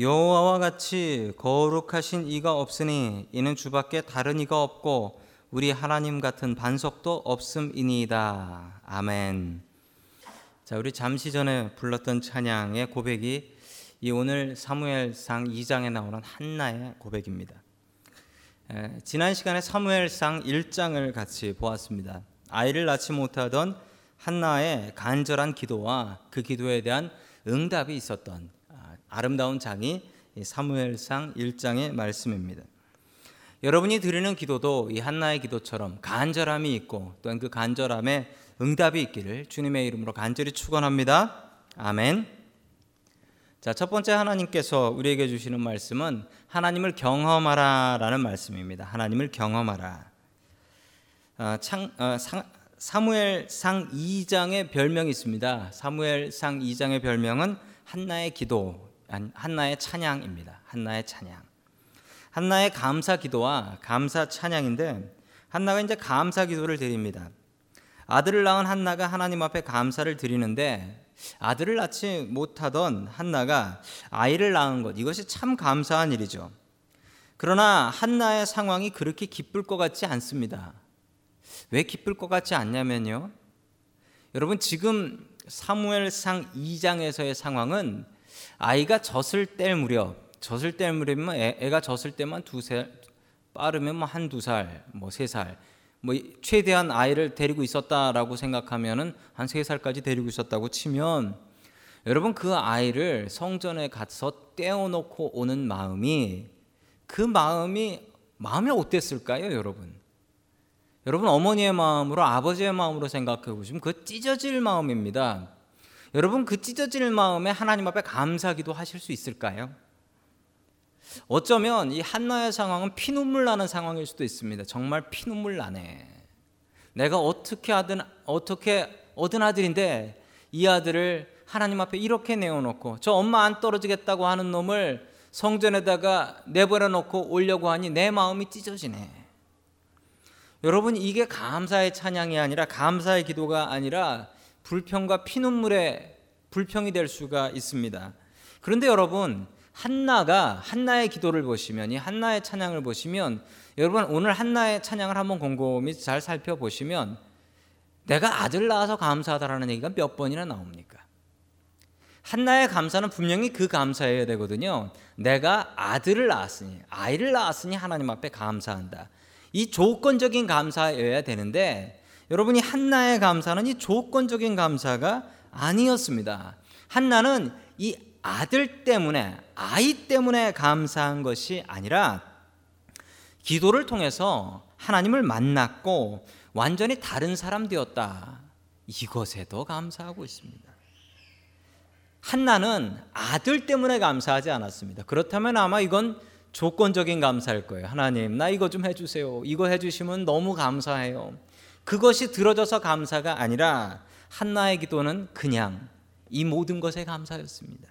여호와와 같이 거룩하신 이가 없으니 이는 주밖에 다른 이가 없고 우리 하나님 같은 반석도 없음이니이다. 아멘. 자, 우리 잠시 전에 불렀던 찬양의 고백이 이 오늘 사무엘상 2장에 나오는 한나의 고백입니다. 에, 지난 시간에 사무엘상 1장을 같이 보았습니다. 아이를 낳지 못하던 한나의 간절한 기도와 그 기도에 대한 응답이 있었던 아, 아름다운 장이 사무엘상 1장의 말씀입니다. 여러분이 드리는 기도도 이 한나의 기도처럼 간절함이 있고 또한 그 간절함에 응답이 있기를 주님의 이름으로 간절히 축원합니다. 아멘. 자, 첫 번째 하나님께서 우리에게 주시는 말씀은 하나님을 경험하라라는 말씀입니다. 하나님을 경험하라. 어, 창, 어, 상, 사무엘상 2장의 별명이 있습니다. 사무엘상 2장의 별명은 한나의 기도, 한나의 찬양입니다. 한나의 찬양. 한나의 감사 기도와 감사 찬양인데 한나가 이제 감사 기도를 드립니다. 아들을 낳은 한나가 하나님 앞에 감사를 드리는데 아들을 낳지 못하던 한나가 아이를 낳은 것 이것이 참 감사한 일이죠. 그러나 한나의 상황이 그렇게 기쁠 것 같지 않습니다. 왜 기쁠 것 같지 않냐면요. 여러분 지금 사무엘상 2장에서의 상황은 아이가 젖을 뗄 무렵 젖을 때 무렵이면 애, 가 젖을 때만 두 살, 빠르면 뭐 한두 살, 뭐 세 살, 뭐 최대한 아이를 데리고 있었다라고 생각하면은 한 세 살까지 데리고 있었다고 치면 여러분 그 아이를 성전에 가서 떼어놓고 오는 마음이 그 마음이 마음이 어땠을까요, 여러분? 여러분 어머니의 마음으로 아버지의 마음으로 생각해 보시면 그 찢어질 마음입니다. 여러분 그 찢어질 마음에 하나님 앞에 감사기도 하실 수 있을까요? 어쩌면 이 한나의 상황은 피눈물 나는 상황일 수도 있습니다. 정말 피눈물 나네. 내가 어떻게 하든 어떻게 얻은 아들인데 이 아들을 하나님 앞에 이렇게 내어놓고 저 엄마 안 떨어지겠다고 하는 놈을 성전에다가 내버려 놓고 오려고 하니 내 마음이 찢어지네. 여러분 이게 감사의 찬양이 아니라 감사의 기도가 아니라 불평과 피눈물의 불평이 될 수가 있습니다. 그런데 여러분 한나가 한나의 기도를 보시면 이 한나의 찬양을 보시면 여러분 오늘 한나의 찬양을 한번 곰곰이 잘 살펴보시면 내가 아들 낳아서 감사하다라는 얘기가 몇 번이나 나옵니까? 한나의 감사는 분명히 그 감사여야 되거든요. 내가 아들을 낳았으니 아이를 낳았으니 하나님 앞에 감사한다. 이 조건적인 감사여야 되는데 여러분이 한나의 감사는 이 조건적인 감사가 아니었습니다. 한나는 이 아들 때문에 아이 때문에 감사한 것이 아니라 기도를 통해서 하나님을 만났고 완전히 다른 사람 되었다. 이것에도 감사하고 있습니다. 한나는 아들 때문에 감사하지 않았습니다. 그렇다면 아마 이건 조건적인 감사일 거예요. 하나님, 나 이거 좀 해주세요. 이거 해주시면 너무 감사해요. 그것이 들어져서 감사가 아니라 한나의 기도는 그냥 이 모든 것에 감사였습니다.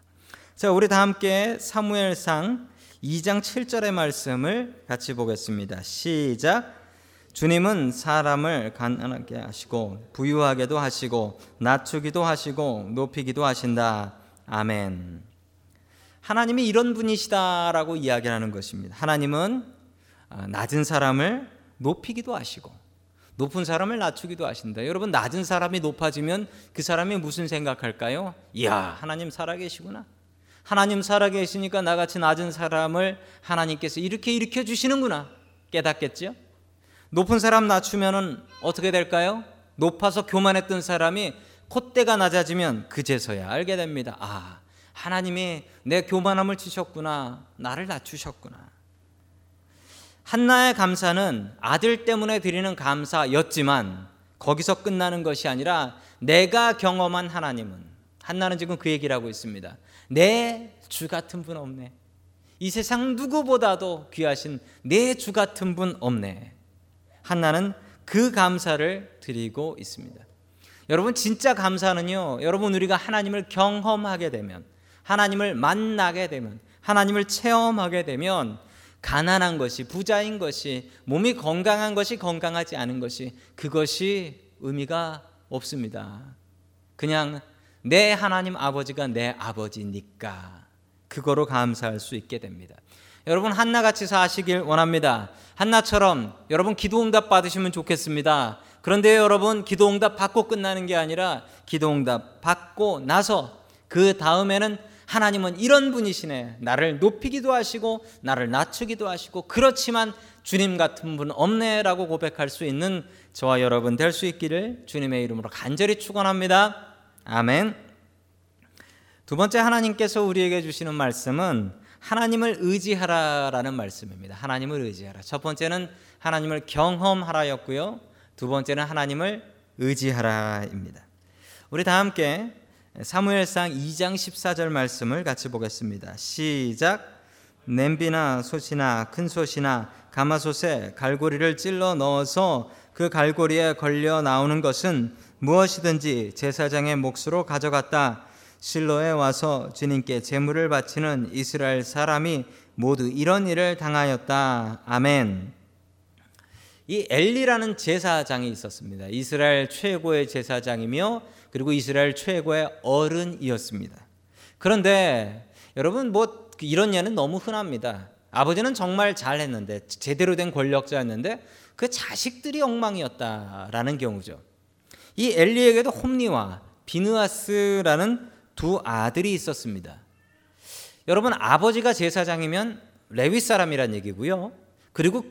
자, 우리 다 함께 사무엘상 2장 7절의 말씀을 같이 보겠습니다. 시작. 주님은 사람을 가난하게 하시고 부유하게도 하시고 낮추기도 하시고 높이기도 하신다. 아멘. 하나님이 이런 분이시다라고 이야기하는 것입니다. 하나님은 아, 낮은 사람을 높이기도 하시고 높은 사람을 낮추기도 하신다. 여러분 낮은 사람이 높아지면 그 사람이 무슨 생각할까요? 이야 하나님 살아계시구나. 하나님 살아계시니까 나같이 낮은 사람을 하나님께서 이렇게 일으켜 주시는구나 깨닫겠죠? 높은 사람 낮추면은 어떻게 될까요? 높아서 교만했던 사람이 콧대가 낮아지면 그제서야 알게 됩니다. 아, 하나님이 내 교만함을 치셨구나. 나를 낮추셨구나. 한나의 감사는 아들 때문에 드리는 감사였지만 거기서 끝나는 것이 아니라 내가 경험한 하나님은 한나는 지금 그 얘기를 하고 있습니다. 내 주 같은 분 없네. 이 세상 누구보다도 귀하신 내 주 같은 분 없네. 한나는 그 감사를 드리고 있습니다. 여러분 진짜 감사는요. 여러분 우리가 하나님을 경험하게 되면 하나님을 만나게 되면 하나님을 체험하게 되면 가난한 것이 부자인 것이 몸이 건강한 것이 건강하지 않은 것이 그것이 의미가 없습니다. 그냥 내 하나님 아버지가 내 아버지니까 그거로 감사할 수 있게 됩니다. 여러분 한나같이 사시길 원합니다. 한나처럼 여러분 기도 응답 받으시면 좋겠습니다. 그런데 여러분 기도 응답 받고 끝나는 게 아니라 기도 응답 받고 나서 그 다음에는 하나님은 이런 분이시네. 나를 높이기도 하시고 나를 낮추기도 하시고 그렇지만 주님 같은 분 없네라고 고백할 수 있는 저와 여러분 될 수 있기를 주님의 이름으로 간절히 축원합니다. 아멘. 두 번째 하나님께서 우리에게 주시는 말씀은 하나님을 의지하라라는 말씀입니다. 하나님을 의지하라. 첫 번째는 하나님을 경험하라였고요. 두 번째는 하나님을 의지하라입니다. 우리 다 함께 사무엘상 2장 14절 말씀을 같이 보겠습니다. 시작. 냄비나 솥이나 큰 솥이나 가마솥에 갈고리를 찔러 넣어서 그 갈고리에 걸려 나오는 것은 무엇이든지 제사장의 몫으로 가져갔다. 실로에 와서 주님께 제물을 바치는 이스라엘 사람이 모두 이런 일을 당하였다. 아멘. 이 엘리라는 제사장이 있었습니다. 이스라엘 최고의 제사장이며 그리고 이스라엘 최고의 어른이었습니다. 그런데 여러분 뭐 이런 예는 너무 흔합니다. 아버지는 정말 잘했는데 제대로 된 권력자였는데 그 자식들이 엉망이었다라는 경우죠. 이 엘리에게도 홈니와 비느아스라는 두 아들이 있었습니다. 여러분 아버지가 제사장이면 레위 사람이란 얘기고요. 그리고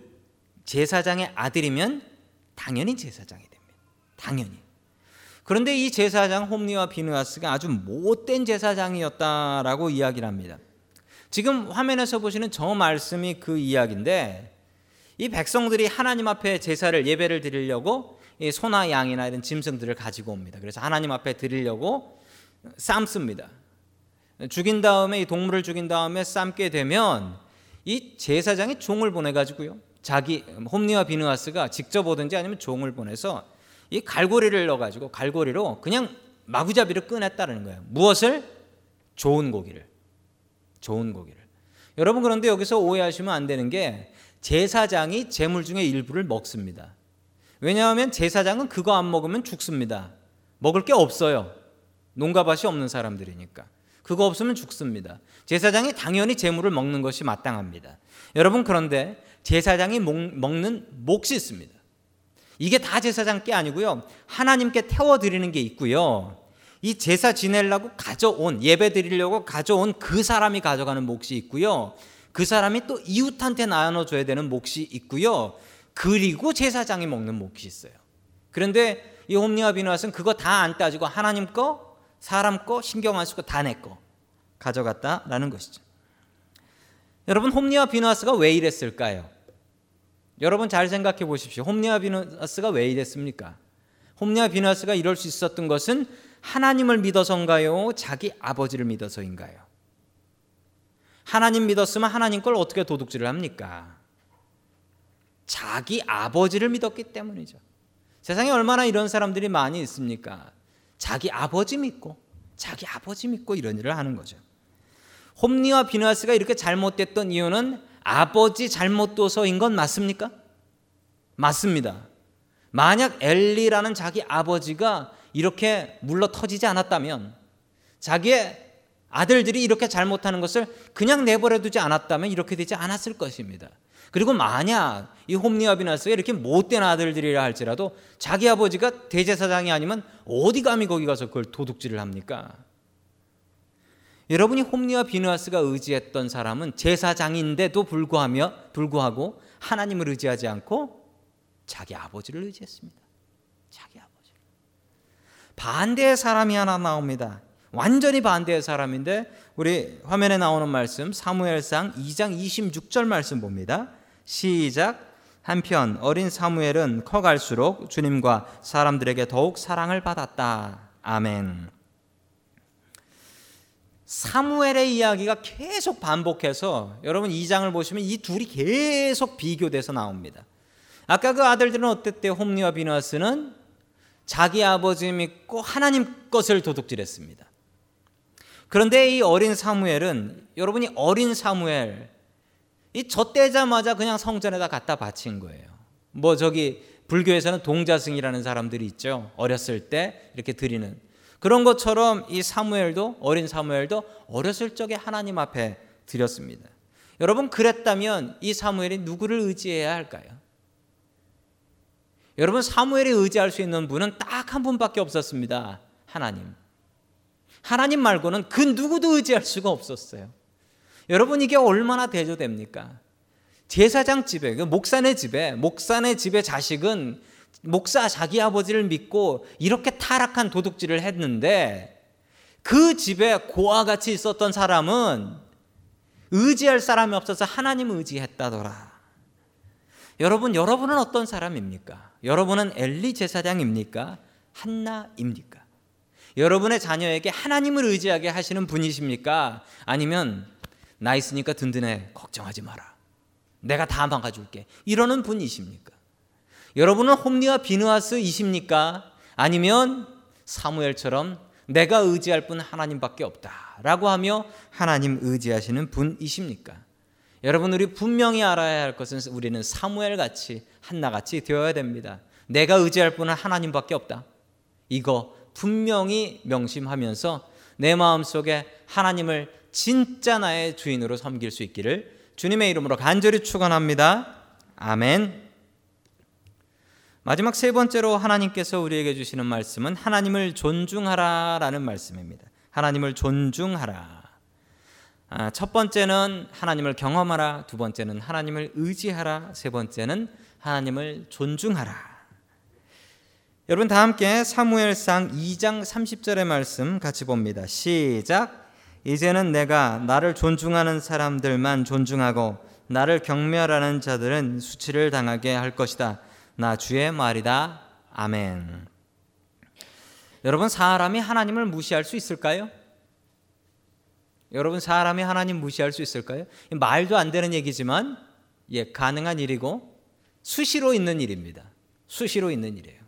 제사장의 아들이면 당연히 제사장이 됩니다. 당연히. 그런데 이 제사장 홈니와 비느아스가 아주 못된 제사장이었다라고 이야기를 합니다. 지금 화면에서 보시는 저 말씀이 그 이야기인데 이 백성들이 하나님 앞에 제사를 예배를 드리려고 소나 양이나 이런 짐승들을 가지고 옵니다. 그래서 하나님 앞에 드리려고 삶습니다. 죽인 다음에 이 동물을 죽인 다음에 삶게 되면 이 제사장이 종을 보내 가지고요. 자기 홈니와 비느하스가 직접 오든지 아니면 종을 보내서 이 갈고리를 넣어 가지고 갈고리로 그냥 마구잡이를 꺼냈다는 거예요. 무엇을? 좋은 고기를. 좋은 고기를. 여러분 그런데 여기서 오해하시면 안 되는 게 제사장이 제물 중에 일부를 먹습니다. 왜냐하면 제사장은 그거 안 먹으면 죽습니다. 먹을 게 없어요. 농가밭이 없는 사람들이니까. 그거 없으면 죽습니다. 제사장이 당연히 제물을 먹는 것이 마땅합니다. 여러분 그런데 제사장이 먹는 몫이 있습니다. 이게 다 제사장 게 아니고요. 하나님께 태워 드리는 게 있고요. 이 제사 지내려고 가져온 예배 드리려고 가져온 그 사람이 가져가는 몫이 있고요. 그 사람이 또 이웃한테 나눠 줘야 되는 몫이 있고요. 그리고 제사장이 먹는 몫이 있어요. 그런데 이 홈리와 비누아스는 그거 다 안 따지고 하나님 거, 사람 거 신경 안 쓰고 다 내 거 가져갔다라는 것이죠. 여러분 홈리와 비누아스가 왜 이랬을까요? 여러분 잘 생각해 보십시오. 홈리와 비누아스가 왜 이랬습니까? 홈리와 비누아스가 이럴 수 있었던 것은 하나님을 믿어서인가요? 자기 아버지를 믿어서인가요? 하나님 믿었으면 하나님 걸 어떻게 도둑질을 합니까? 자기 아버지를 믿었기 때문이죠. 세상에 얼마나 이런 사람들이 많이 있습니까? 자기 아버지 믿고 자기 아버지 믿고 이런 일을 하는 거죠. 홈리와 비누아스가 이렇게 잘못됐던 이유는 아버지 잘못 둬서인 건 맞습니까? 맞습니다. 만약 엘리라는 자기 아버지가 이렇게 물러 터지지 않았다면 자기의 아들들이 이렇게 잘못하는 것을 그냥 내버려 두지 않았다면 이렇게 되지 않았을 것입니다. 그리고 만약 이 홈리와 비나스가 이렇게 못된 아들들이라 할지라도 자기 아버지가 대제사장이 아니면 어디 감히 거기 가서 그걸 도둑질을 합니까? 여러분이 홈리와 비누아스가 의지했던 사람은 제사장인데도 불구하며 불구하고 하나님을 의지하지 않고 자기 아버지를 의지했습니다. 자기 아버지. 반대의 사람이 하나 나옵니다. 완전히 반대의 사람인데 우리 화면에 나오는 말씀 사무엘상 2장 26절 말씀 봅니다. 시작 한편 어린 사무엘은 커갈수록 주님과 사람들에게 더욱 사랑을 받았다. 아멘. 사무엘의 이야기가 계속 반복해서 여러분 이 장을 보시면 이 둘이 계속 비교돼서 나옵니다. 아까 그 아들들은 어땠대요? 홈리와 비너스는 자기 아버지 믿고 하나님 것을 도둑질했습니다. 그런데 이 어린 사무엘은 여러분이 어린 사무엘 이 젖대자마자 그냥 성전에다 갖다 바친 거예요. 뭐 저기 불교에서는 동자승이라는 사람들이 있죠. 어렸을 때 이렇게 드리는 그런 것처럼 이 사무엘도 어린 사무엘도 어렸을 적에 하나님 앞에 드렸습니다. 여러분 그랬다면 이 사무엘이 누구를 의지해야 할까요? 여러분 사무엘이 의지할 수 있는 분은 딱 한 분밖에 없었습니다. 하나님. 하나님 말고는 그 누구도 의지할 수가 없었어요. 여러분 이게 얼마나 대조됩니까? 제사장 집에 그 목사네 집에 목사네 집의 자식은 목사 자기 아버지를 믿고 이렇게 타락한 도둑질을 했는데 그 집에 고아 같이 있었던 사람은 의지할 사람이 없어서 하나님 의지했다더라. 여러분, 여러분은 어떤 사람입니까? 여러분은 엘리 제사장입니까? 한나입니까? 여러분의 자녀에게 하나님을 의지하게 하시는 분이십니까? 아니면 나 있으니까 든든해. 걱정하지 마라. 내가 다 막아줄게. 이러는 분이십니까? 여러분은 홈리와 비느하스이십니까? 아니면 사무엘처럼 내가 의지할 분 하나님밖에 없다라고 하며 하나님 의지하시는 분이십니까? 여러분 우리 분명히 알아야 할 것은 우리는 사무엘 같이 한나 같이 되어야 됩니다. 내가 의지할 분은 하나님밖에 없다. 이거 분명히 명심하면서 내 마음속에 하나님을 진짜 나의 주인으로 섬길 수 있기를 주님의 이름으로 간절히 축원합니다. 아멘. 마지막 세 번째로 하나님께서 우리에게 주시는 말씀은 하나님을 존중하라라는 말씀입니다. 하나님을 존중하라. 아, 첫 번째는 하나님을 경험하라. 두 번째는 하나님을 의지하라. 세 번째는 하나님을 존중하라. 여러분 다 함께 사무엘상 2장 30절의 말씀 같이 봅니다. 시작. 이제는 내가 나를 존중하는 사람들만 존중하고 나를 경멸하는 자들은 수치를 당하게 할 것이다. 나 주의 말이다. 아멘. 여러분 사람이 하나님을 무시할 수 있을까요? 여러분 사람이 하나님 무시할 수 있을까요? 말도 안 되는 얘기지만 예, 가능한 일이고 수시로 있는 일입니다. 수시로 있는 일이에요.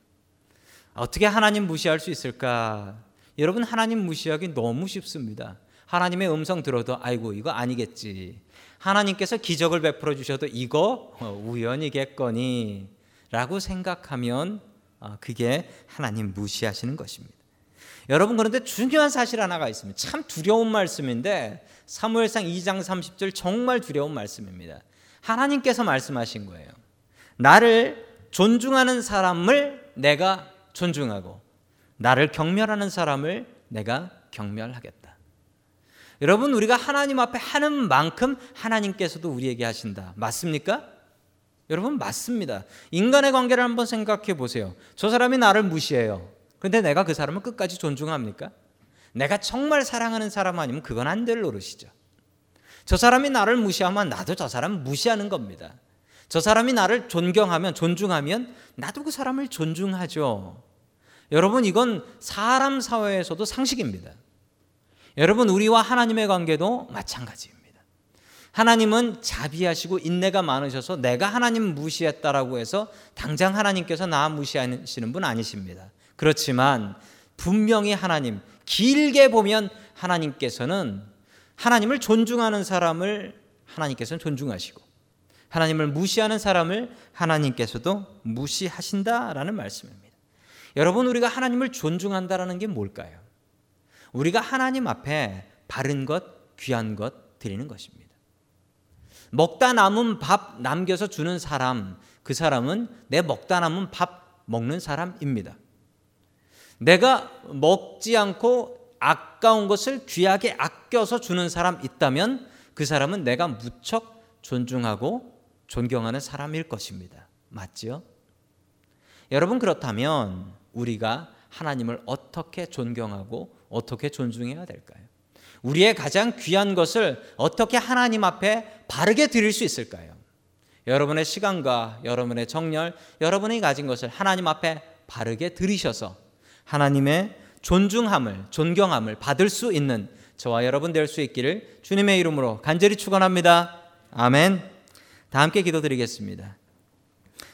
어떻게 하나님 무시할 수 있을까? 여러분 하나님 무시하기 너무 쉽습니다. 하나님의 음성 들어도 아이고 이거 아니겠지. 하나님께서 기적을 베풀어 주셔도 이거 우연이겠거니 라고 생각하면 어, 그게 하나님 무시하시는 것입니다. 여러분 그런데 중요한 사실 하나가 있습니다. 참 두려운 말씀인데 사무엘상 2장 30절 정말 두려운 말씀입니다. 하나님께서 말씀하신 거예요. 나를 존중하는 사람을 내가 존중하고 나를 경멸하는 사람을 내가 경멸하겠다. 여러분 우리가 하나님 앞에 하는 만큼 하나님께서도 우리에게 하신다. 맞습니까? 여러분 맞습니다. 인간의 관계를 한번 생각해 보세요. 저 사람이 나를 무시해요. 근데 내가 그 사람을 끝까지 존중합니까? 내가 정말 사랑하는 사람 아니면 그건 안 될 노릇이죠. 저 사람이 나를 무시하면 나도 저 사람 무시하는 겁니다. 저 사람이 나를 존경하면 존중하면 나도 그 사람을 존중하죠. 여러분 이건 사람 사회에서도 상식입니다. 여러분 우리와 하나님의 관계도 마찬가지입니다. 하나님은 자비하시고 인내가 많으셔서 내가 하나님 무시했다라고 해서 당장 하나님께서 나 무시하시는 분 아니십니다. 그렇지만 분명히 하나님 길게 보면 하나님께서는 하나님을 존중하는 사람을 하나님께서는 존중하시고 하나님을 무시하는 사람을 하나님께서도 무시하신다라는 말씀입니다. 여러분 우리가 하나님을 존중한다라는 게 뭘까요? 우리가 하나님 앞에 바른 것, 귀한 것 드리는 것입니다. 먹다 남은 밥 남겨서 주는 사람, 그 사람은 내 먹다 남은 밥 먹는 사람입니다. 내가 먹지 않고 아까운 것을 귀하게 아껴서 주는 사람 있다면 그 사람은 내가 무척 존중하고 존경하는 사람일 것입니다. 맞지요? 여러분 그렇다면 우리가 하나님을 어떻게 존경하고 어떻게 존중해야 될까요? 우리의 가장 귀한 것을 어떻게 하나님 앞에 바르게 드릴 수 있을까요? 여러분의 시간과 여러분의 정열, 여러분이 가진 것을 하나님 앞에 바르게 드리셔서 하나님의 존중함을, 존경함을 받을 수 있는 저와 여러분 될 수 있기를 주님의 이름으로 간절히 축원합니다. 아멘. 다 함께 기도드리겠습니다.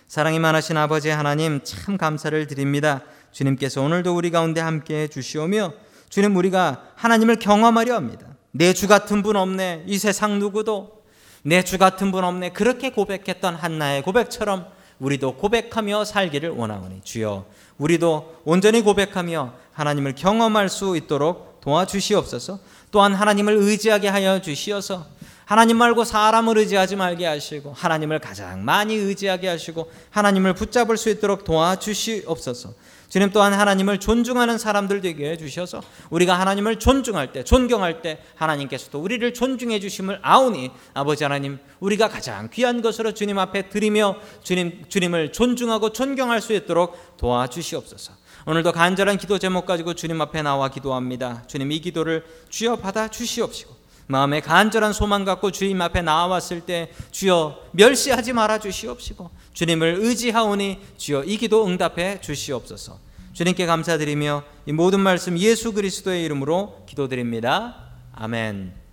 사랑이 많으신 아버지 하나님 참 감사를 드립니다. 주님께서 오늘도 우리 가운데 함께 해 주시오며 주님 우리가 하나님을 경험하려 합니다. 내 주 같은 분 없네. 이 세상 누구도 내 주 같은 분 없네. 그렇게 고백했던 한나의 고백처럼 우리도 고백하며 살기를 원하오니 주여 우리도 온전히 고백하며 하나님을 경험할 수 있도록 도와주시옵소서. 또한 하나님을 의지하게 하여 주시어서 하나님 말고 사람을 의지하지 말게 하시고 하나님을 가장 많이 의지하게 하시고 하나님을 붙잡을 수 있도록 도와주시옵소서. 주님 또한 하나님을 존중하는 사람들 되게 해 주셔서 우리가 하나님을 존중할 때 존경할 때 하나님께서도 우리를 존중해 주심을 아오니 아버지 하나님 우리가 가장 귀한 것으로 주님 앞에 드리며 주님 주님을 존중하고 존경할 수 있도록 도와주시옵소서. 오늘도 간절한 기도 제목 가지고 주님 앞에 나와 기도합니다. 주님 이 기도를 주여 받아 주시옵시고 마음에 간절한 소망 갖고 주님 앞에 나왔을 때 주여 멸시하지 말아 주시옵시고 주님을 의지하오니 주여 이 기도 응답해 주시옵소서. 주님께 감사드리며 이 모든 말씀 예수 그리스도의 이름으로 기도드립니다. 아멘.